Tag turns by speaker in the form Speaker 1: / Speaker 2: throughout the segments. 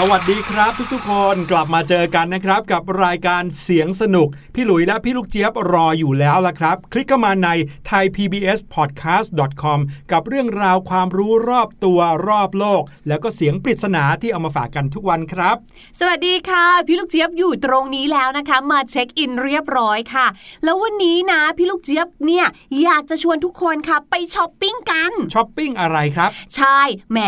Speaker 1: ส
Speaker 2: วัสดีครับทุกๆ คนกลับมาเจอกันนะครับกับรายการเสียงสนุก พี่หลุยและพี่ลูกเจี๊ยบรออยู่แล้วละครับ คลิกเข้ามาใน thaipbspodcast.com กับเรื่องราวความรู้รอบตัวรอบโลก แล้วก็เสียงปริศนาที่เอามาฝากกันทุกวันครับ
Speaker 3: สวัสดีค่ะ พี่ลูกเจี๊ยบอยู่ตรงนี้แล้วนะคะ มา check in เรียบร้อยค่ะ แล้ววันนี้นะพี่ลูกเจี๊ยบเนี่ยอยากจะชวนทุกคนค่ะไปช้อปปิ้งกัน
Speaker 2: ช้อปปิ้งอะไรครับ
Speaker 3: ใช่แหม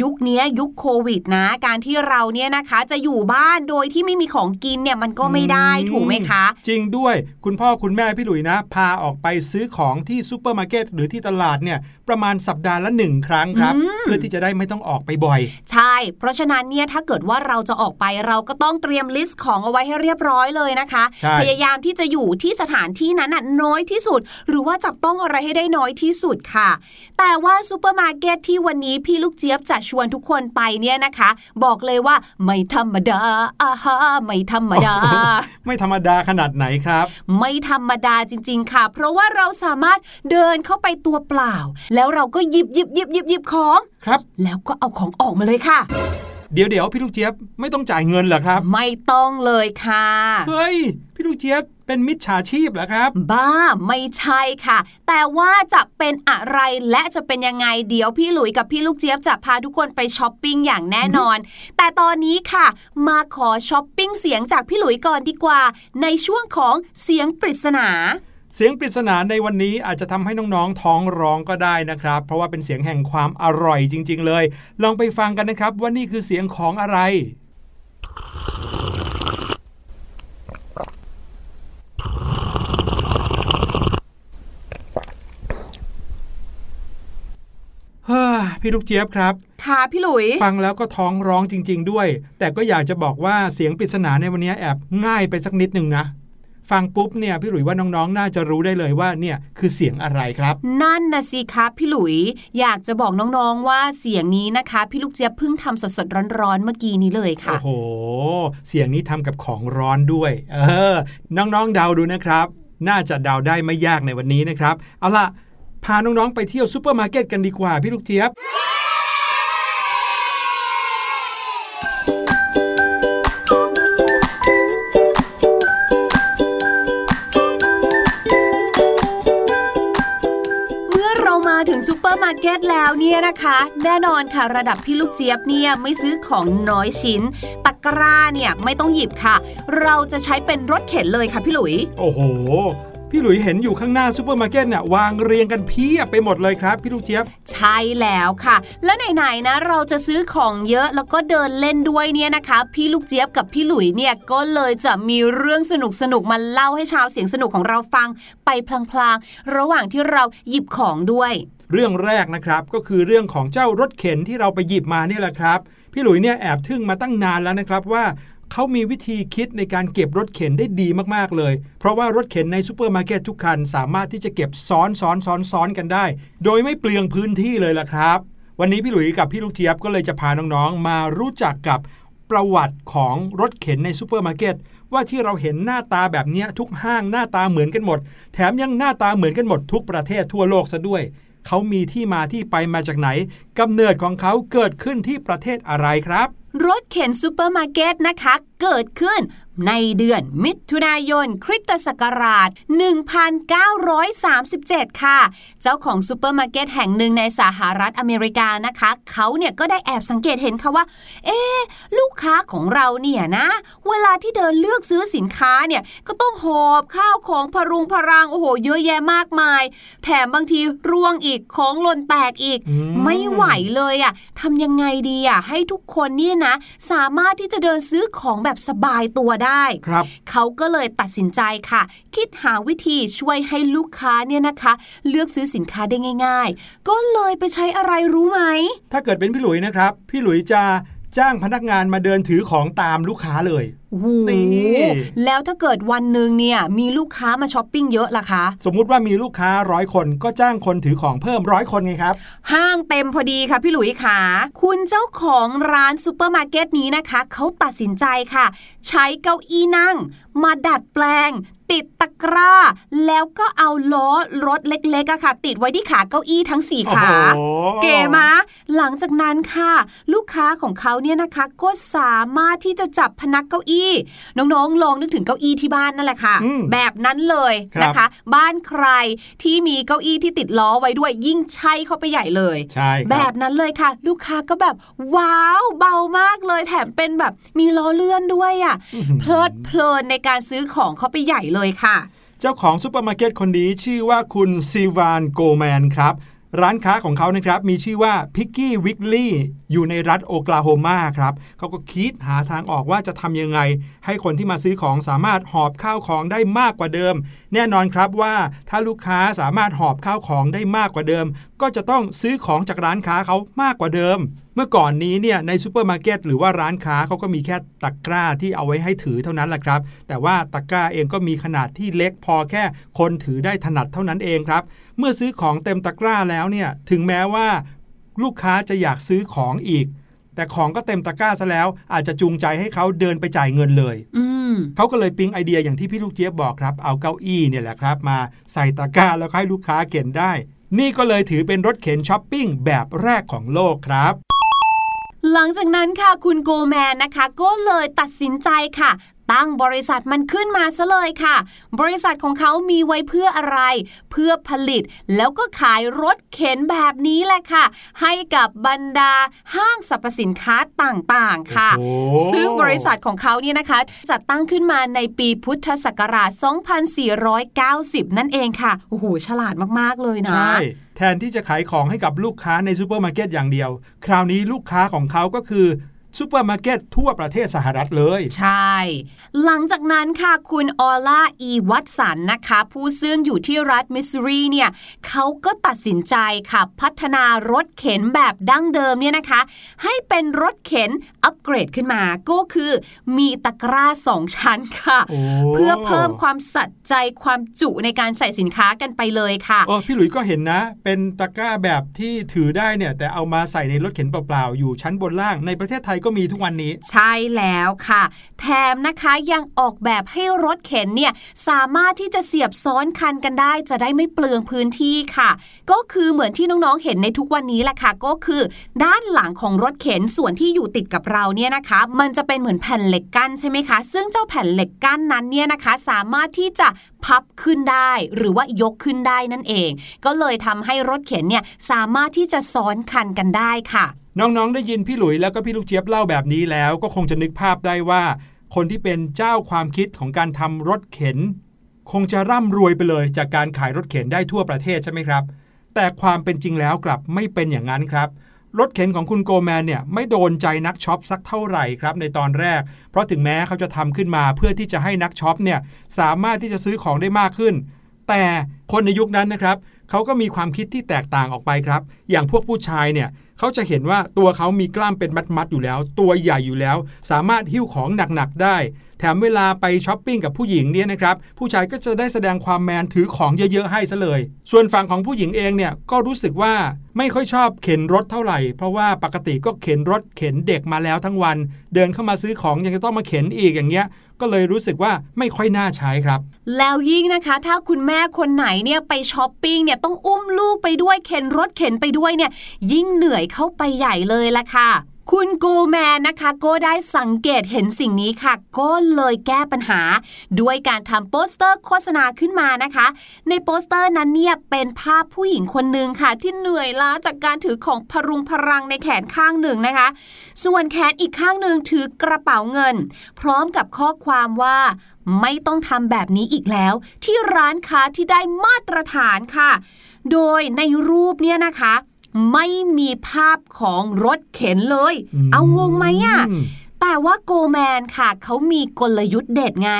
Speaker 3: ยุคเนี้ยยุคโควิดนะการที่เราเนี่ยนะคะจะอยู่บ้านโดยที่ไม่มีของกินเนี่ยมันก็ไม่ได้
Speaker 2: อืม
Speaker 3: ถูกไหมคะ
Speaker 2: จริงด้วยคุณพ่อคุณแม่พี่หลุยนะ พาออกไปซื้อของที่ซูเปอร์มาร์เก็ตหรือที่ตลาดเนี่ยประมาณสัปดาห์ละหนึ่งครั้งครับ เพื่อที่จะได้ไม่ต้องออกไปบ่อย
Speaker 3: ใช่ เพราะฉะนั้นเนี่ยถ้าเกิดว่าเราจะออกไปเราก็ต้องเตรียม list ของเอาไว้ให้เรียบร้อยเลยนะคะ
Speaker 2: ใช่
Speaker 3: พยายามที่จะอยู่ที่สถานที่นั้นน่ะน้อยที่สุด หรือว่าจับต้องอะไรให้ได้น้อยที่สุดค่ะ แต่ว่าซูเปอร์มาร์เก็ตที่วันนี้พี่ลูกเจี๊ยบจะชวนทุกคนไปเนี่ยนะคะ บอกเลยว่า ไม่ธรรมดาอาฮาไม่ธรรมดา
Speaker 2: ไม่ธรรมดาขนาดไหนครับ
Speaker 3: ไม่ธรรมดาจริง ๆ ค่ะ เพราะว่าเราสามารถเดินเข้าไปตัวเปล่า แล้วเราก็หยิบหยิบหยิบหยิบหยิบของ
Speaker 2: ครับ
Speaker 3: แล้วก็เอาของออกมาเลยค่ะ
Speaker 2: เดี๋ยวเดี๋ยวพี่ลูกเจี๊ยบไม่ต้องจ่ายเงินเหรอครับ
Speaker 3: ไม่ต้องเลยค่ะ
Speaker 2: เฮ้ย พี่ลูกเจี๊ยบ เป็นมิจฉาชีพเหรอครับ
Speaker 3: บ้าไม่ใช่ค่ะ แต่ว่าจะเป็นอะไรและจะเป็นยังไงเดี๋ยวพี่หลุยกับพี่ลูกเจี๊ยบจะพาทุกคนไปช้อปปิ้งอย่างแน่นอน แต่ตอนนี้ค่ะ มาขอช้อปปิ้งเสียงจากพี่หลุยก่อนดีกว่า ในช่วงของเสียงปริศนา
Speaker 2: เสียงปริศนาในวันนี้อาจจะทำให้น้องๆท้องร้องก็ได้นะครับ เพราะว่าเป็นเสียงแห่งความอร่อยจริง ๆ เลย ลองไปฟังกันนะครับว่านี่คือเสียงของอะไร เฮ้ย พี่ลูกเจี๊ยบครับ
Speaker 3: ค่ะพี่หลุย
Speaker 2: ฟังแล้วก็ท้องร้องจริง ๆ ด้วย แต่ก็อยากจะบอกว่าเสียงปริศนาในวันนี้แอบง่ายไปสักนิดหนึ่งนะ ฟังปุ๊บเนี่ยพี่หลุยว่าน้องๆ น่าจะรู้ได้เลยว่าเนี่ยคือเสียงอะไรครับ
Speaker 3: นั่นนะสิคะพี่หลุย อยากจะบอกน้องๆว่าเสียงนี้นะคะ พี่ลูกเจี๊ยบเพิ่งทำสดๆร้อนๆเมื่อกี้นี้เลยค่ะ
Speaker 2: โอ้โห เสียงนี้ทำกับของร้อนด้วย เออ น้องๆเดาดูนะครับ น่าจะเดาได้ไม่ยากในวันนี้นะครับ เอาล่ะ พาน้องๆไปเที่ยวซูเปอร์มาร์เก็ตกันดีกว่าพี่ลูกเจี๊ยบ
Speaker 3: เมื่อเรามาถึงซูเปอร์มาร์เก็ตแล้วเนี่ยนะคะ แน่นอนค่ะระดับพี่ลูกเจี๊ยบเนี่ยไม่ซื้อของน้อยชิ้น ตะกร้าเนี่ยไม่ต้องหยิบค่ะ เราจะใช้เป็นรถเข็นเลยค่ะพี่หลุย
Speaker 2: โอ้โห พี่หลุยเห็นอยู่ข้างหน้าซูเปอร์มาร์เก็ตเนี่ยวางเรียงกันเพียบไปหมดเลยครับ พี่ลูกเจี๊ยบ
Speaker 3: ใช่แล้วค่ะ และไหนๆนะ เราจะซื้อของเยอะแล้วก็เดินเล่นด้วยเนี่ยนะคะ พี่ลูกเจี๊ยบกับพี่หลุยเนี่ยก็เลยจะมีเรื่องสนุกสนุกๆมาเล่าให้ชาวเสียงสนุกของเราฟังไปพลางๆ ระหว่างที่เราหยิบของด้วย
Speaker 2: เรื่องแรกนะครับก็คือเรื่องของเจ้ารถเข็นที่เราไปหยิบมาเนี่ยแหละครับ พี่หลุยเนี่ยแอบทึ่งมาตั้งนานแล้วนะครับว่า เขามีวิธีคิดในการเก็บรถเข็นได้ดีมากๆเลย เพราะว่ารถเข็นในซูเปอร์มาร์เก็ตทุกคัน สามารถที่จะเก็บซ้อนซ้อนซ้อนซ้อนกันได้ โดยไม่เปลืองพื้นที่เลยล่ะครับ วันนี้พี่หลุยกับพี่ลูกเจี๊ยบก็เลยจะพาน้องๆ มารู้จักกับประวัติของรถเข็นในซูเปอร์มาร์เก็ตว่าที่เราเห็นหน้าตาแบบนี้ทุกห้างหน้าตาเหมือนกันหมด แถมยังหน้าตาเหมือนกันหมดทุกประเทศทั่วโลกซะด้วย เขามีที่มาที่ไปมาจากไหนกำเนิดของเขาเกิดขึ้นที่ประเทศอะไรครับ
Speaker 3: รถเข็นซูเปอร์มาร์เก็ตนะคะ เกิดขึ้นในเดือนมิถุนายนคริสตศักราช 1937 ค่ะ เจ้าของซูเปอร์มาร์เก็ตแห่งหนึ่งในสหรัฐอเมริกานะคะ เขาเนี่ยก็ได้แอบสังเกตเห็นค่ะว่า เอ๊ะลูกค้าของเราเนี่ยนะ เวลาที่เดินเลือกซื้อสินค้าเนี่ย ก็ต้องหอบข้าวของพะรุงพะรังโอ้โหเยอะแยะมากมาย แถมบางทีร่วงอีกของหล่นแตกอีก
Speaker 2: อืม
Speaker 3: ไม่ไหวเลยอะ่ะทำยังไงดีอะ่ะให้ทุกคนเนี่ยนะสามารถที่จะเดินซื้อของแบบสบายตัวได้
Speaker 2: ครับ
Speaker 3: เขาก็เลยตัดสินใจค่ะ คิดหาวิธีช่วยให้ลูกค้าเนี่ยนะคะ เลือกซื้อสินค้าได้ง่าย ๆ ก็เลยไปใช้อะไรรู้ไหม
Speaker 2: ถ้าเกิดเป็นพี่หลุยนะครับ พี่หลุยจะจ้างพนักงานมาเดินถือของตามลูกค้าเลย
Speaker 3: โอ้โห
Speaker 2: นี่
Speaker 3: แล้วถ้าเกิดวันหนึ่งเนี่ยมีลูกค้ามาช้อปปิ้งเยอะล่ะคะ
Speaker 2: สมมุติว่ามีลูกค้าร้อยคนก็จ้างคนถือของเพิ่มร้อยคนไงครับ
Speaker 3: ห้างเต็มพอดีค่ะพี่หลุยค่ะคุณเจ้าของร้านซูเปอร์มาร์เก็ตนี้นะคะเขาตัดสินใจค่ะ ใช้เก้าอี้นั่ง มาดัดแปลง ติดตะกร้า แล้วก็เอาล้อรถเล็กๆอะค่ะ ติดไว้ที่ขาเก้าอี้ทั้งสี่ขา
Speaker 2: โอ้โห
Speaker 3: เก๋มะหลังจากนั้นค่ะ ลูกค้าของเขาเนี่ยนะคะก็สามารถที่จะจับพนักเก้าอี้น้องๆลองนึกถึงเก้าอี้ที่บ้านนั่นแหละค่ะ
Speaker 2: อืม
Speaker 3: แบบนั้นเลย
Speaker 2: ครับ
Speaker 3: นะคะ บ้านใครที่มีเก้าอี้ที่ติดล้อไว้ด้วยยิ่งใช่เข้าไปใหญ่เลย
Speaker 2: ใช่ค
Speaker 3: รับ
Speaker 2: แบ
Speaker 3: บนั้นเลยค่ะ ลูกค้าก็แบบว้าวเบามากเลย แถมเป็นแบบมีล้อเลื่อนด้วยอะ
Speaker 2: อื้อหือ
Speaker 3: เพลิดเพลินในการซื้อของเข้าไปใหญ่เลยค่ะ
Speaker 2: เจ้าของซูเปอร์มาร์เก็ตคนนี้ชื่อว่าคุณซิลวานโกลด์แมนครับ ร้านค้าของเขานะครับมีชื่อว่าพิกกี้วิกลี่อยู่ในรัฐโอคลาโฮมาครับเขาก็คิดหาทางออกว่าจะทำยังไง ให้คนที่มาซื้อของสามารถหอบข้าวของได้มากกว่าเดิม แน่นอนครับว่าถ้าลูกค้าสามารถหอบข้าวของได้มากกว่าเดิม ก็จะต้องซื้อของจากร้านค้าเขามากกว่าเดิม เมื่อก่อนนี้เนี่ยในซูเปอร์มาร์เก็ตหรือว่าร้านค้าเขาก็มีแค่ตะกร้าที่เอาไว้ให้ถือเท่านั้นแหละครับ แต่ว่าตะกร้าเองก็มีขนาดที่เล็กพอแค่คนถือได้ถนัดเท่านั้นเองครับ เมื่อซื้อของเต็มตะกร้าแล้วเนี่ยถึงแม้ว่าลูกค้าจะอยากซื้อของอีก แต่ของก็เต็มตะกร้าซะแล้ว อาจจะจูงใจให้เขาเดินไปจ่ายเงินเลย
Speaker 3: อืม
Speaker 2: เขาก็เลยปิ๊งไอเดียอย่างที่พี่ลูกเจี๊ยบบอกครับ เอาเก้าอี้เนี่ยแหละครับ มาใส่ตะกร้าแล้วก็ให้ลูกค้าเข็นได้ นี่ก็เลยถือเป็นรถเข็นช้อปปิ้งแบบแรกของโลกครับ
Speaker 3: หลังจากนั้นค่ะคุณโกแมนนะคะ ก็เลยตัดสินใจค่ะ ตั้งบริษัทมันขึ้นมาซะเลยค่ะ บริษัทของเขามีไว้เพื่ออะไร เพื่อผลิตแล้วก็ขายรถเข็นแบบนี้แหละค่ะ ให้กับบรรดาห้างสรรพสินค้าต่างๆค่ะ
Speaker 2: โอ้โห
Speaker 3: ซึ่งบริษัทของเขาเนี่ยนะคะ จัดตั้งขึ้นมาในปีพุทธศักราช 2490 นั่นเองค่ะ โอ้โห ฉลาดมาก ๆ เลยนะ
Speaker 2: ใช่แทนที่จะขายของให้กับลูกค้าในซูเปอร์มาร์เก็ตอย่างเดียว คราวนี้ลูกค้าของเขาก็คือ ซูเปอร์มาร์เก็ตทั่วประเทศสหรัฐเลย
Speaker 3: ใช่ หลังจากนั้นค่ะคุณออล่าอีวัตสันนะคะ ผู้ซึ่งอยู่ที่รัฐมิสซูรีเนี่ยเขาก็ตัดสินใจค่ะ พัฒนารถเข็นแบบดั้งเดิมเนี่ยนะคะ ให้เป็นรถเข็นอัปเกรดขึ้นมาก็คือมีตะกร้าสองชั้นค่ะ
Speaker 2: โอ้
Speaker 3: เพื่อเพิ่มความสัดใจความจุในการใส่สินค้ากันไปเลยค่ะ
Speaker 2: เออพี่หลุยส์ก็เห็นนะ เป็นตะกร้าแบบที่ถือได้เนี่ยแต่เอามาใส่ในรถเข็นเปล่าๆอยู่ชั้นบนล่างในประเทศไทยก็มีทุกวันนี้
Speaker 3: ใช่แล้วค่ะ แถมนะคะยังออกแบบให้รถเข็นเนี่ยสามารถที่จะเสียบซ้อนคันกันได้ จะได้ไม่เปลืองพื้นที่ค่ะ ก็คือเหมือนที่น้องๆเห็นในทุกวันนี้แหละค่ะ ก็คือด้านหลังของรถเข็นส่วนที่อยู่ติดกับเราเนี่ยนะคะ มันจะเป็นเหมือนแผ่นเหล็กกั้นใช่ไหมคะ ซึ่งเจ้าแผ่นเหล็กกั้นนั้นเนี่ยนะคะ สามารถที่จะพับขึ้นได้หรือว่ายกขึ้นได้นั่นเอง ก็เลยทำให้รถเข็นเนี่ยสามารถที่จะซ้อนคันกันได้ค่ะ
Speaker 2: น้องๆ ได้ยินพี่หลุยแล้วก็พี่ลูกเจี๊ยบเล่าแบบนี้แล้วก็คงจะนึกภาพได้ว่า คนที่เป็นเจ้าความคิดของการทำรถเข็น คงจะร่ำรวยไปเลยจากการขายรถเข็นได้ทั่วประเทศใช่ไหมครับ แต่ความเป็นจริงแล้วกลับไม่เป็นอย่างนั้นครับรถเข็นของคุณโกลด์แมนเนี่ยไม่โดนใจนักช็อปสักเท่าไหร่ครับในตอนแรก เพราะถึงแม้เขาจะทำขึ้นมาเพื่อที่จะให้นักช็อปเนี่ยสามารถที่จะซื้อของได้มากขึ้น แต่คนในยุคนั้นนะครับเขาก็มีความคิดที่แตกต่างออกไปครับ อย่างพวกผู้ชายเนี่ย เขาจะเห็นว่าตัวเขามีกล้ามเป็นมัดๆอยู่แล้ว ตัวใหญ่อยู่แล้ว สามารถหิ้วของหนักๆได้ แถมเวลาไปช้อปปิ้งกับผู้หญิงเนี่ยนะครับ ผู้ชายก็จะได้แสดงความแมนถือของเยอะๆให้ซะเลย ส่วนฝั่งของผู้หญิงเองเนี่ยก็รู้สึกว่าไม่ค่อยชอบเข็นรถเท่าไหร่ เพราะว่าปกติก็เข็นรถเข็นเด็กมาแล้วทั้งวัน เดินเข้ามาซื้อของยังจะต้องมาเข็นอีกอย่างเงี้ย ก็เลยรู้สึกว่าไม่ค่อยน่าใช้ครับ
Speaker 3: แล้วยิ่งนะคะ ถ้าคุณแม่คนไหนเนี่ยไปช้อปปิ้งเนี่ยต้องอุ้มลูกไปด้วยเข็นรถเข็นไปด้วยเนี่ยยิ่งเหนื่อยเข้าไปใหญ่เลยละค่ะ คุณโกลด์แมนนะคะก็ได้สังเกตเห็นสิ่งนี้ค่ะ ก็เลยแก้ปัญหา ด้วยการทำโปสเตอร์โฆษณาขึ้นมานะคะ ในโปสเตอร์นั้นเนี่ยเป็นภาพผู้หญิงคนหนึ่งค่ะ ที่เหนื่อยล้าจากการถือของพะรุงพะรังในแขนข้างหนึ่งนะคะ ส่วนแขนอีกข้างหนึ่งถือกระเป๋าเงิน พร้อมกับข้อความว่าไม่ต้องทำแบบนี้อีกแล้ว ที่ร้านค้าที่ได้มาตรฐานค่ะ โดยในรูปเนี่ยนะคะ ไม่มีภาพของรถเข็นเลย
Speaker 2: อืม
Speaker 3: เอางงไหมอะ แต่ว่าโกแมนค่ะเขามีกลยุทธ์เด็ดไง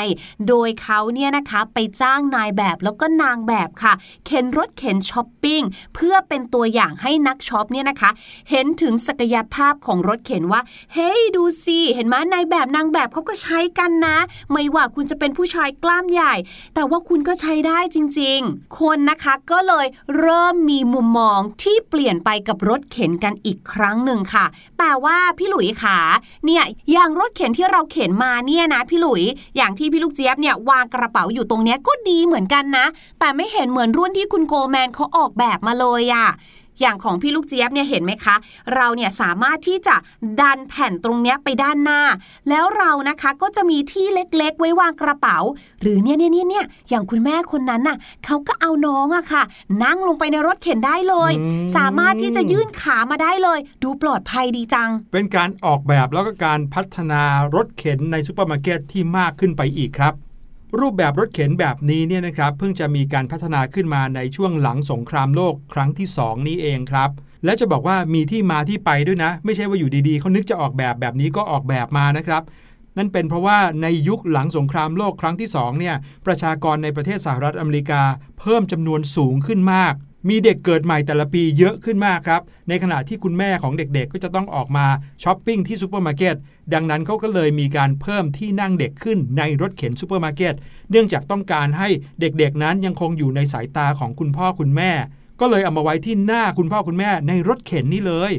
Speaker 3: โดยเขาเนี่ยนะคะไปจ้างนายแบบแล้วก็นางแบบค่ะ เข็นรถเข็นช้อปปิ้งเพื่อเป็นตัวอย่างให้นักช็อปเนี่ยนะคะ เห็นถึงศักยภาพของรถเข็นว่า เฮ้ยดูสิเห็นไหมนายแบบนางแบบเขาก็ใช้กันนะ ไม่ว่าคุณจะเป็นผู้ชายกล้ามใหญ่ แต่ว่าคุณก็ใช้ได้จริง ๆ คนนะคะก็เลยเริ่มมีมุมมองที่เปลี่ยนไปกับรถเข็นกันอีกครั้งหนึ่งค่ะ แต่ว่าพี่หลุยขาเนี่ยอย่างรถเข็นที่เราเข็นมาเนี่ยนะพี่หลุย อย่างที่พี่ลูกเจี๊ยบเนี่ยวางกระเป๋าอยู่ตรงเนี้ยก็ดีเหมือนกันนะ แต่ไม่เห็นเหมือนรุ่นที่คุณโกลด์แมนเขาออกแบบมาเลยอะ อย่างของพี่ลูกเจี๊ยบเนี่ยเห็นไหมคะ เราเนี่ยสามารถที่จะดันแผ่นตรงเนี้ยไปด้านหน้า แล้วเรานะคะก็จะมีที่เล็กๆ ไว้วางกระเป๋า หรือเนี่ยเนี่ยเนี่ยเนี่ยอย่างคุณแม่คนนั้นน่ะเขาก็เอาน้องอะค่ะ นั่งลงไปในรถเข็นได้เลย
Speaker 2: อืม
Speaker 3: สามารถที่จะยื่นขามาได้เลย ดูปลอดภัยดีจัง
Speaker 2: เป็นการออกแบบแล้วก็การพัฒนารถเข็นในซูเปอร์มาร์เก็ตที่มากขึ้นไปอีกครับ รูปแบบรถเข็นแบบนี้เนี่ยนะครับเพิ่งจะมีการพัฒนาขึ้นมาในช่วงหลังสงครามโลกครั้งที่ 2 นี้เองครับ และจะบอกว่ามีที่มาที่ไปด้วยนะ ไม่ใช่ว่าอยู่ดีๆเขานึกจะออกแบบแบบนี้ก็ออกแบบมานะครับ นั่นเป็นเพราะว่าในยุคหลังสงครามโลกครั้งที่2เนี่ยประชากรในประเทศสหรัฐอเมริกา เพิ่มจำนวนสูงขึ้นมาก มีเด็กเกิดใหม่แต่ละปีเยอะขึ้นมากครับ ในขณะที่คุณแม่ของเด็กๆ ก็จะต้องออกมาช้อปปิ้งที่ซูเปอร์มาร์เก็ต ดังนั้นเขาก็เลยมีการเพิ่มที่นั่งเด็กขึ้นในรถเข็นซูเปอร์มาร์เก็ต เนื่องจากต้องการให้เด็กๆ นั้นยังคงอยู่ในสายตาของคุณพ่อคุณแม่ ก็เลยเอามาไว้ที่หน้าคุณพ่อคุณแม่ในรถเข็นนี่เลย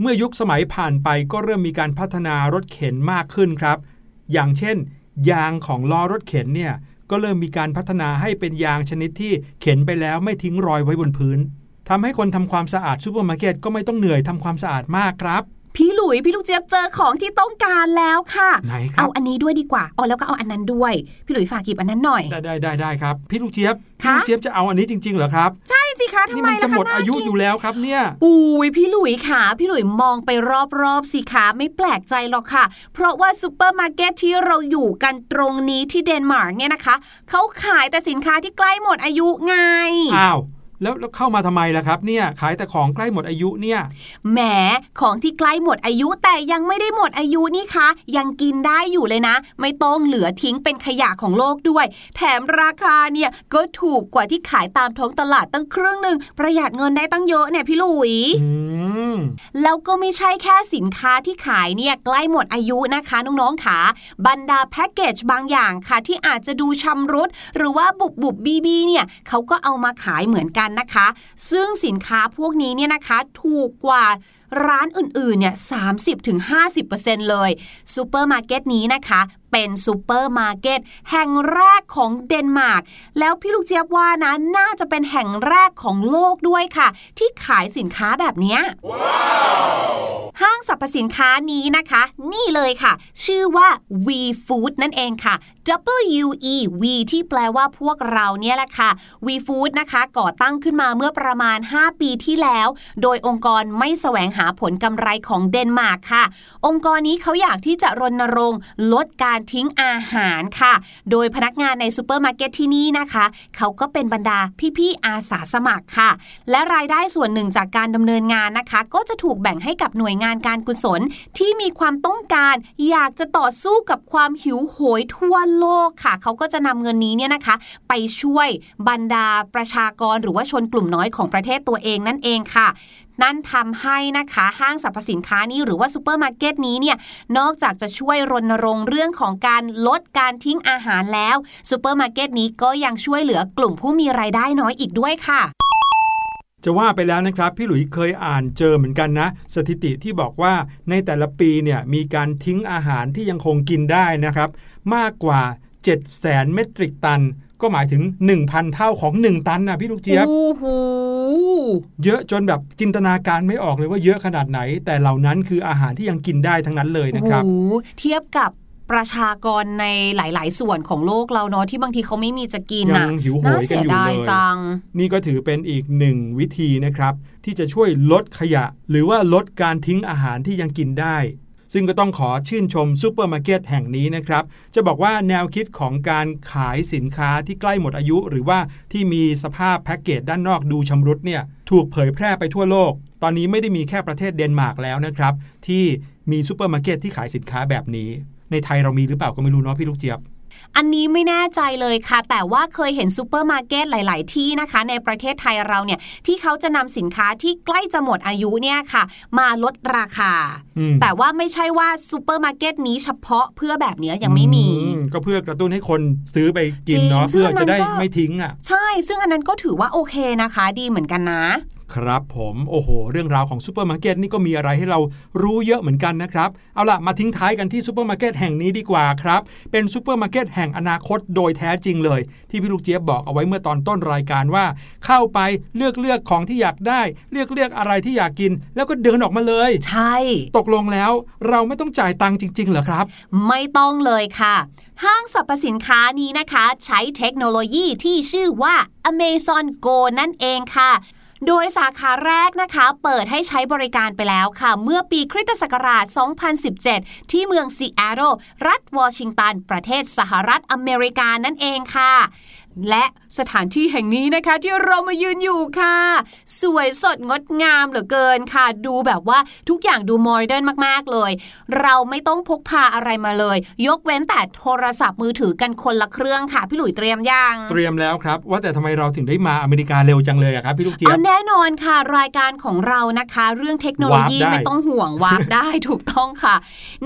Speaker 2: เมื่อยุคสมัยผ่านไปก็เริ่มมีการพัฒนารถเข็นมากขึ้นครับ อย่างเช่น ยางของล้อรถเข็นเนี่ย ก็เริ่มมีการพัฒนาให้เป็นยางชนิดที่เข็นไปแล้วไม่ทิ้งรอยไว้บนพื้นทำให้คนทำความสะอาดซูเปอร์มาร์เก็ตก็ไม่ต้องเหนื่อยทำความสะอาดมากครับ
Speaker 3: พี่หลุยพี่ลูกเจี๊ยบเจอของที่ต้องการแล้วค่ะ
Speaker 2: ไหนครั
Speaker 3: เอาอันนี้ด้วยดีกว่าอ๋อแล้วก็เอาอันนั้นด้วย พี่หลุยฝากหยิบอันนั้นหน่อย
Speaker 2: ได้ได้ได้ได้ครับ พี่ลูกเจี๊ยบ
Speaker 3: คะ
Speaker 2: พี่ลูกเจี๊ยบจะเอาอันนี้จริงๆเหรอครับ
Speaker 3: ใช่สิคะทำไมล่ะ
Speaker 2: คะ
Speaker 3: น่ากิน นี่มันจะ
Speaker 2: หมดอายุอยู่แล้วครับเนี่ย
Speaker 3: อุ้ยพี่หลุยค่ะ พี่หลุยมองไปรอบๆสิคะไม่แปลกใจหรอกค่ะ เพราะว่าซูเปอร์มาร์เก็ตที่เราอยู่กันตรงนี้ที่เดนมาร์กเนี่ยนะคะเขาขายแต่สินค้าที่ใกล้หมดอายุไง
Speaker 2: อ้าว แล้วแล้วเข้ามาทำไมล่ะครับเนี่ยขายแต่ของใกล้หมดอายุเนี่ย
Speaker 3: แหมของที่ใกล้หมดอายุแต่ยังไม่ได้หมดอายุนี่คะยังกินได้อยู่เลยนะ ไม่ต้องเหลือทิ้งเป็นขยะของโลกด้วย แถมราคาเนี่ยก็ถูกกว่าที่ขายตามท้องตลาดตั้งครึ่งหนึ่งประหยัดเงินได้ตั้งเยอะเนี่ยพี่หลุย
Speaker 2: อืม
Speaker 3: แล้วก็ไม่ใช่แค่สินค้าที่ขายเนี่ยใกล้หมดอายุนะคะน้องๆค่ะบรรดาแพ็กเกจบางอย่างค่ะที่อาจจะดูชำรุดหรือว่าบุบบุบบี้บี้เนี่ยเขาก็เอามาขายเหมือนกันนะคะ ซึ่งสินค้าพวกนี้เนี่ยนะคะถูกกว่าร้านอื่นๆเนี่ยสามสิบถึงห้าสิบเปอร์เซ็นต์เลยซูเปอร์มาร์เก็ตนี้นะคะ เป็นซูเปอร์มาร์เก็ตแห่งแรกของเดนมาร์กแล้วพี่ลูกเจี๊ยบว่านะน่าจะเป็นแห่งแรกของโลกด้วยค่ะ ที่ขายสินค้าแบบเนี้ยห้างสรรพสินค้านี้นะคะ นี่เลยค่ะ ชื่อว่า WeFood นั่นเองค่ะ W E We ที่แปลว่าพวกเราเนี่ยแหละค่ะ V Food นะคะก่อตั้งขึ้นมาเมื่อประมาณ 5 ปีที่แล้ว โดยองค์กรไม่แสวงหาผลกำไรของเดนมาร์กค่ะ องค์กรนี้เขาอยากที่จะรณรงค์ลดการทิ้งอาหารค่ะ โดยพนักงานในซูเปอร์มาร์เก็ตที่นี่นะคะ เขาก็เป็นบรรดาพี่ๆอาสาสมัครค่ะ และรายได้ส่วนหนึ่งจากการดำเนินงานนะคะ ก็จะถูกแบ่งให้กับหน่วยงานการกุศลที่มีความต้องการ อยากจะต่อสู้กับความหิวโหยทั่วโลกค่ะ เขาก็จะนำเงินนี้เนี่ยนะคะ ไปช่วยบรรดาประชากรหรือว่าชนกลุ่มน้อยของประเทศตัวเองนั่นเองค่ะ นั่นทำให้นะคะห้างสรรพสินค้านี้หรือว่าซูเปอร์มาร์เก็ตนี้เนี่ยนอกจากจะช่วยรณรงค์เรื่องของการลดการทิ้งอาหารแล้วซูเปอร์มาร์เก็ตนี้ก็ยังช่วยเหลือกลุ่มผู้มีรายได้น้อยอีกด้วยค่ะ
Speaker 2: จะว่าไปแล้วนะครับ พี่หลุยเคยอ่านเจอเหมือนกันนะ สถิติที่บอกว่าในแต่ละปีเนี่ยมีการทิ้งอาหารที่ยังคงกินได้นะครับ มากกว่า 7 0 0แสนเมตริกตัน ก็หมายถึง 1,000 เท่าของ 1 ตันนะพี่ลูกเจี๊ยบ
Speaker 3: โอ้โห
Speaker 2: เยอะจนแบบจินตนาการไม่ออกเลยว่าเยอะขนาดไหน แต่เหล่านั้นคืออาหารที่ยังกินได้ทั้งนั้นเลยนะครับ
Speaker 3: โอ้โหเทียบกับประชากรในหลาย ๆ ส่วนของโลกเราเนาะที่บางทีเขาไม่มีจะกิน
Speaker 2: ยั
Speaker 3: น่ะ
Speaker 2: งหิวโห
Speaker 3: น่าย
Speaker 2: กัน
Speaker 3: เสี
Speaker 2: อยยู่
Speaker 3: ดาย
Speaker 2: เลย
Speaker 3: จั
Speaker 2: นี่ก็ถือเป็นอีกหนึ่งวิธีนะครับ ที่จะช่วยลดขยะ หรือว่าลดการทิ้งอาหารที่ยังกินได้ ซึ่งก็ต้องขอชื่นชมซูเปอร์มาร์เก็ตแห่งนี้นะครับ จะบอกว่าแนวคิดของการขายสินค้าที่ใกล้หมดอายุ หรือว่าที่มีสภาพแพ็กเกจด้านนอกดูชำรุดเนี่ยถูกเผยแพร่ไปทั่วโลก ตอนนี้ไม่ได้มีแค่ประเทศเดนมาร์กแล้วนะครับ ที่มีซูเปอร์มาร์เก็ตที่ขายสินค้าแบบนี้ ในไทยเรามีหรือเปล่าก็ไม่รู้เนาะพี่ลูกเจี๊ยบ
Speaker 3: อันนี้ไม่แน่ใจเลยค่ะ แต่ว่าเคยเห็นซูเปอร์มาร์เก็ตหลาย ๆ ที่นะคะ ในประเทศไทยเราเนี่ยที่เขาจะนำสินค้าที่ใกล้จะหมดอายุเนี่ยค่ะ มาลดราคา
Speaker 2: อืม
Speaker 3: แต่ว่าไม่ใช่ว่าซูเปอร์มาร์เก็ตนี้เฉพาะเพื่อแบบเนี้ยยังไม่มี
Speaker 2: อืก็เพื่อกระตุ้นให้คนซื้อไปกินเนาะ
Speaker 3: จริงซึ่ง
Speaker 2: เพื่อจะได้
Speaker 3: อันนั้นก็
Speaker 2: ไม่ทิ้งอะ
Speaker 3: ใช่ ซึ่งอันนั้นก็ถือว่าโอเคนะคะ ดีเหมือนกันนะ
Speaker 2: ครับผมโอ้โห เรื่องราวของซูเปอร์มาร์เก็ตนี่ก็มีอะไรให้เรารู้เยอะเหมือนกันนะครับ เอาล่ะ มาทิ้งท้ายกันที่ซูเปอร์มาร์เก็ตแห่งนี้ดีกว่าครับ เป็นซูเปอร์มาร์เก็ตแห่งอนาคตโดยแท้จริงเลย ที่พี่ลูกเจี๊ยบบอกเอาไว้เมื่อตอนต้นรายการว่า เข้าไปเลือกเลือกของที่อยากได้ เลือกเลือกอะไรที่อยากกิน แล้วก็เดินออกมาเลย
Speaker 3: ใช่
Speaker 2: ตกลงแล้วเราไม่ต้องจ่ายตังค์จริง ๆ เหรอครับ
Speaker 3: ไม่ต้องเลยค่ะห้างสรรพสินค้านี้นะคะ ใช้เทคโนโลยีที่ชื่อว่า Amazon Go นั่นเองค่ะ โดยสาขาแรกนะคะ เปิดให้ใช้บริการไปแล้วค่ะ เมื่อปีคริสตศักราช 2017 ที่เมืองซีแอตเทิลรัฐวอชิงตัน ประเทศสหรัฐอเมริกานั่นเองค่ะ และสถานที่แห่งนี้นะคะ ที่เรามายืนอยู่ค่ะ สวยสดงดงามเหลือเกินค่ะ ดูแบบว่าทุกอย่างดูโมเดิร์นมากๆเลย เราไม่ต้องพกพาอะไรมาเลย ยกเว้นแต่โทรศัพท์มือถือกันคนละเครื่องค่ะ พี่หลุยเตรียมยัง
Speaker 2: เตรียมแล้วครับ ว่าแต่ทำไมเราถึงได้มาอเมริกาเร็วจังเลยอะครับพี่ลูกเจี๊ย
Speaker 3: เอา
Speaker 2: บ
Speaker 3: แน่นอนค่ะ รายการของเรานะคะ เรื่องเทคโนโลยี
Speaker 2: วาร์ปได้
Speaker 3: ไม่ต้องห่วงวาร์ปได้ถูกต้องค่ะ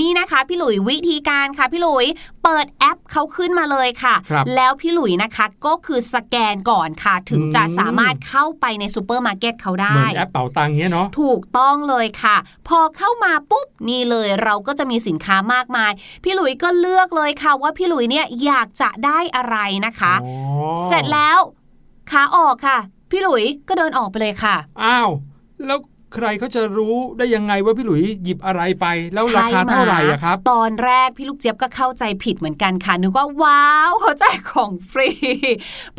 Speaker 3: นี่นะคะ พี่หลุยวิธีการค่ะ พี่หลุยเปิดแอปเขาขึ้นมาเลยค่ะ
Speaker 2: ครับ
Speaker 3: แล้วพี่หลุยนะคะก็คือสแกนก่อนค่ะ ถึงจะ
Speaker 2: อืม
Speaker 3: สามารถเข้าไปในซูเปอร์มาร์เก็ตเขาได้
Speaker 2: เหมือนแอปเป๋าตังค์เงี้ยเนาะ
Speaker 3: ถูกต้องเลยค่ะ พอเข้ามาปุ๊บนี่เลยเราก็จะมีสินค้ามากมาย พี่หลุยก็เลือกเลยค่ะว่าพี่หลุยเนี่ยอยากจะได้อะไรนะคะ
Speaker 2: อ๋อ
Speaker 3: เสร็จแล้วขาออกค่ะ พี่หลุยก็เดินออกไปเลยค่ะ
Speaker 2: อ้าว แล้ว ใครเขาจะรู้ได้ยังไงว่าพี่หลุยหยิบอะไรไป แล้วราคาเท่าไหร่อะครับ
Speaker 3: ตอนแรกพี่ลูกเจี๊ยบก็เข้าใจผิดเหมือนกันค่ะนึกว่าว้าวเขาแจกของฟรี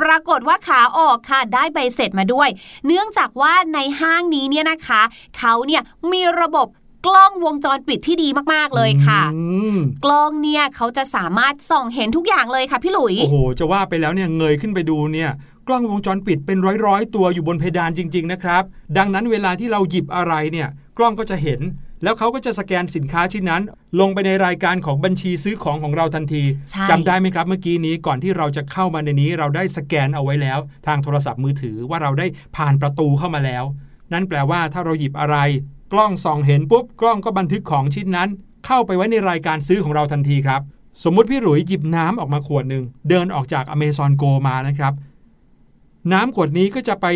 Speaker 3: ปรากฏว่าขาออกค่ะได้ใบเสร็จมาด้วย เนื่องจากว่าในห้างนี้เนี่ยนะคะเขาเนี่ยมีระบบกล้องวงจรปิดที่ดีมาก ๆ เลยค่ะ
Speaker 2: อืม
Speaker 3: กล้องเนี่ยเขาจะสามารถส่องเห็นทุกอย่างเลยค่ะพี่หลุย
Speaker 2: โอ้โห จะว่าไปแล้วเนี่ยเงยขึ้นไปดูเนี่ย กล้องวงจรปิดเป็นร้อยๆ ตัวอยู่บนเพดานจริง ๆ นะครับ ดังนั้นเวลาที่เราหยิบอะไรเนี่ย กล้องก็จะเห็น แล้วเขาก็จะสแกนสินค้าชิ้นนั้น ลงไปในรายการของบัญชีซื้อของของเราทันที
Speaker 3: ใช่
Speaker 2: จำได้ไหมครับเมื่อกี้นี้ก่อนที่เราจะเข้ามาในนี้ เราได้สแกนเอาไว้แล้ว ทางโทรศัพท์มือถือว่าเราได้ผ่านประตูเข้ามาแล้ว นั่นแปลว่าถ้าเราหยิบอะไร กล้องส่องเห็นปุ๊บกล้องก็บันทึกของชิ้นนั้น เข้าไปไว้ในรายการซื้อของเราทันทีครับ สมมุติพี่หลุยหยิบน้ำออกมาขวดหนึ่งเดินออกจาก Amazon Go มานะครับ น้ำขวดนี้ก็จะไป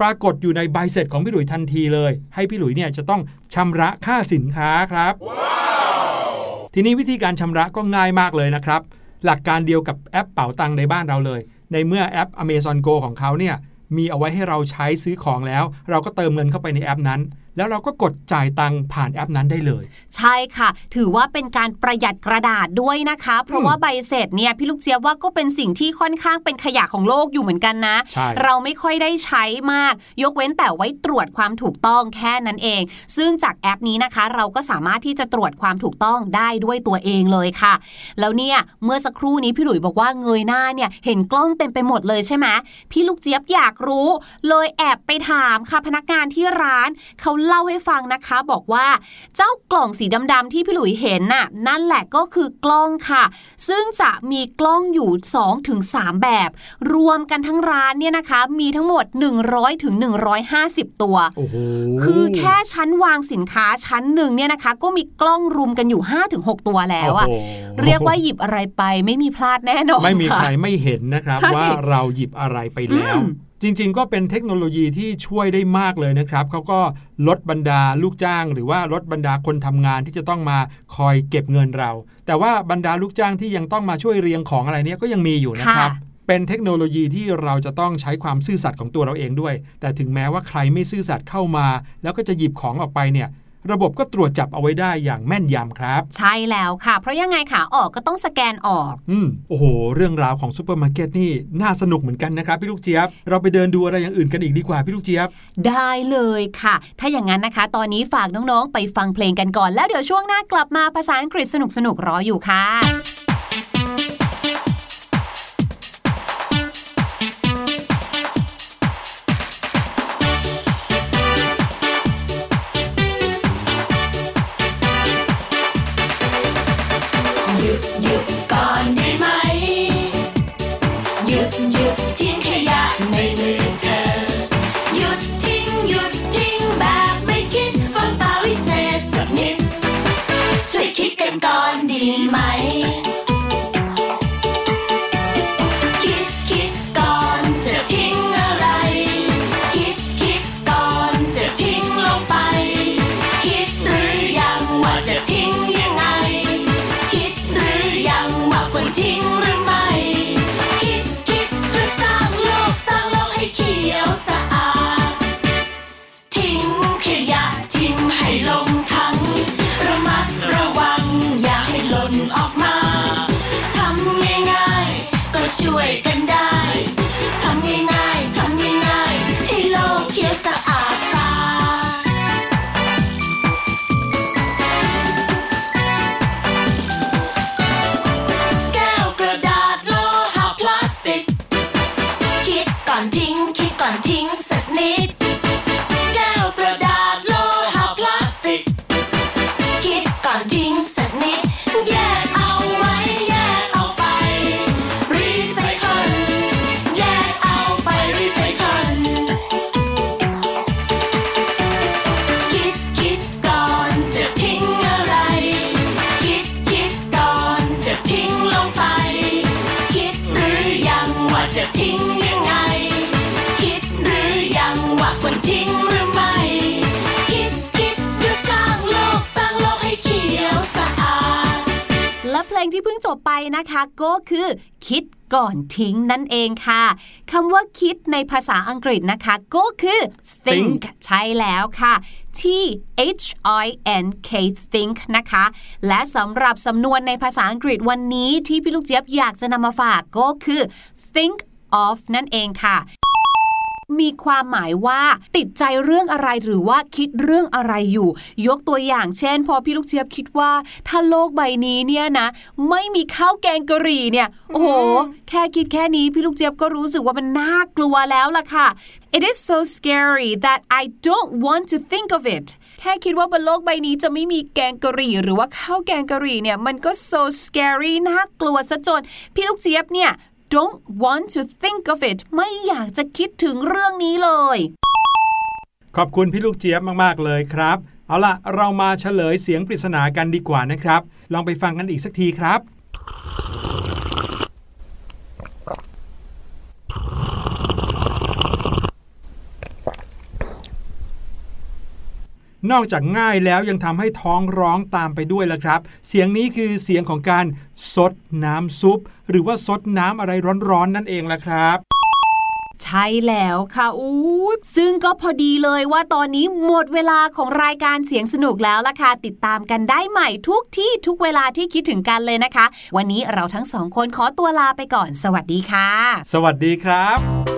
Speaker 2: ปรากฏอยู่ในใบเสร็จของพี่หลุยทันทีเลย ให้พี่หลุยเนี่ยจะต้องชำระค่าสินค้าครับทีนี้วิธีการชำระก็ง่ายมากเลยนะครับ หลักการเดียวกับแอปเป๋าตังค์ในบ้านเราเลย ในเมื่อแอป Amazon Go ของเขาเนี่ยมีเอาไว้ให้เราใช้ซื้อของแล้ว เราก็เติมเงินเข้าไปในแอปนั้น แล้วเราก็กดจ่ายตังค์ผ่านแอปนั้นได้เลย
Speaker 3: ใช่ค่ะ ถือว่าเป็นการประหยัดกระดาษด้วยนะคะ เพราะว่าใบเสร็จเนี่ยพี่ลูกเจี๊ยบว่าก็เป็นสิ่งที่ค่อนข้างเป็นขยะของโลกอยู่เหมือนกันนะ
Speaker 2: ใช่
Speaker 3: เราไม่ค่อยได้ใช้มาก ยกเว้นแต่ไว้ตรวจความถูกต้องแค่นั้นเอง ซึ่งจากแอปนี้นะคะ เราก็สามารถที่จะตรวจความถูกต้องได้ด้วยตัวเองเลยค่ะ แล้วเนี่ยเมื่อสักครู่นี้พี่หลุยบอกว่าเงยหน้าเนี่ยเห็นกล้องเต็มไปหมดเลยใช่ไหมพี่ลูกเจี๊ยบอยากรู้ เลยแอบไปถามค่ะพนักงานที่ร้านเขาเล่าให้ฟังนะคะ บอกว่าเจ้ากล่องสีดำๆที่พี่หลุยเห็นน่ะนั่นแหละก็คือกล้องค่ะ ซึ่งจะมีกล้องอยู่2-3ถึง3แบบ รวมกันทั้งร้านเนี่ยนะคะมีทั้งหมด 100ถึง150 ตัว
Speaker 2: โอ้โห
Speaker 3: คือแค่ชั้นวางสินค้าชั้นหนึ่งเนี่ยนะคะ ก็มีกล้องรุมกันอยู่5-6ตัวแล้วอะ
Speaker 2: โโห
Speaker 3: เรียกว่าหยิบอะไรไปไม่มีพลาดแน่นอน
Speaker 2: ไม่มี
Speaker 3: ค่ะ
Speaker 2: ใครไม่เห็นนะครับ
Speaker 3: ใช่
Speaker 2: ว่าเราหยิบอะไรไปแล้ว
Speaker 3: อืม
Speaker 2: จริง ๆ ก็เป็นเทคโนโลยีที่ช่วยได้มากเลยนะครับเขาก็ลดบรรดาลูกจ้าง หรือว่าลดบรรดาคนทำงานที่จะต้องมาคอยเก็บเงินเรา แต่ว่าบรรดาลูกจ้างที่ยังต้องมาช่วยเรียงของอะไรเนี้ยก็ยังมีอยู่นะครับเป็นเทคโนโลยีที่เราจะต้องใช้ความซื่อสัตย์ของตัวเราเองด้วย แต่ถึงแม้ว่าใครไม่ซื่อสัตย์เข้ามา แล้วก็จะหยิบของออกไปเนี่ย ระบบก็ตรวจจับเอาไว้ได้อย่างแม่นยำครับ
Speaker 3: ใช่แล้วค่ะ เพราะยังไงขาออกก็ต้องสแกนออก
Speaker 2: อืมโอ้โห เรื่องราวของซูเปอร์มาร์เก็ตนี่น่าสนุกเหมือนกันนะครับพี่ลูกเจี๊ยบ เราไปเดินดูอะไรอย่างอื่นกันอีกดีกว่าพี่ลูกเจี๊ยบ
Speaker 3: ได้เลยค่ะ ถ้าอย่างนั้นนะคะ ตอนนี้ฝากน้องๆ ไปฟังเพลงกันก่อน แล้วเดี๋ยวช่วงหน้ากลับมาภาษาอังกฤษสนุกๆรออยู่ค่ะ
Speaker 4: ยุ คะก็คือ คิดก่อนทิ้งนั่นเองค่ะคำ
Speaker 3: ว่าคิดในภาษาอังกฤษนะคะ ก็คือ think ใช่แล้วค่ะ T H I N K think นะคะ และสำหรับสำนวนในภาษาอังกฤษวันนี้ที่พี่ลูกเจี๊ยบอยากจะนำมาฝากก็คือ think of นั่นเองค่ะ มีความหมายว่าติดใจเรื่องอะไรหรือว่าคิดเรื่องอะไรอยู่ ยกตัวอย่างเช่น พอพี่ลูกเจี๊ยบคิดว่า ถ้าโลกใบนี้เนี่ยนะ ไม่มีข้าวแกงกะหรี่เนี่ยโอ้โห แค่คิดแค่นี้พี่ลูกเจี๊ยบก็รู้สึกว่ามันน่ากลัวแล้วล่ะค่ะ It is so scary that I don't want to think of it แค่คิดว่าบนโลกใบนี้จะไม่มีแกงกะหรี่ หรือว่าข้าวแกงกะหรี่เนี่ยมันก็ so scary น่ากลัวซะจนพี่ลูกเจี๊ยบเนี่ย don't want to think of it ไม่อยากจะคิดถึงเรื่องนี้เลย
Speaker 2: ขอบคุณพี่ลูกเจี๊ยบมาก ๆ เลยครับ เอาล่ะ เรามาเฉลยเสียงปริศนากันดีกว่านะครับ ลองไปฟังกันอีกสักทีครับ นอกจากง่ายแล้วยังทำให้ท้องร้องตามไปด้วยละครับ เสียงนี้คือเสียงของการซดน้ำซุป หรือว่าซดน้ำอะไรร้อนๆนั่นเองละครับ
Speaker 3: ใช่แล้วค่ะอู้ซึ่งก็พอดีเลยว่าตอนนี้หมดเวลาของรายการเสียงสนุกแล้วล่ะค่ะ ติดตามกันได้ใหม่ทุกที่ทุกเวลาที่คิดถึงกันเลยนะคะ วันนี้เราทั้งสองคนขอตัวลาไปก่อน สวัสดีค่ะ
Speaker 2: สวัสดีครับ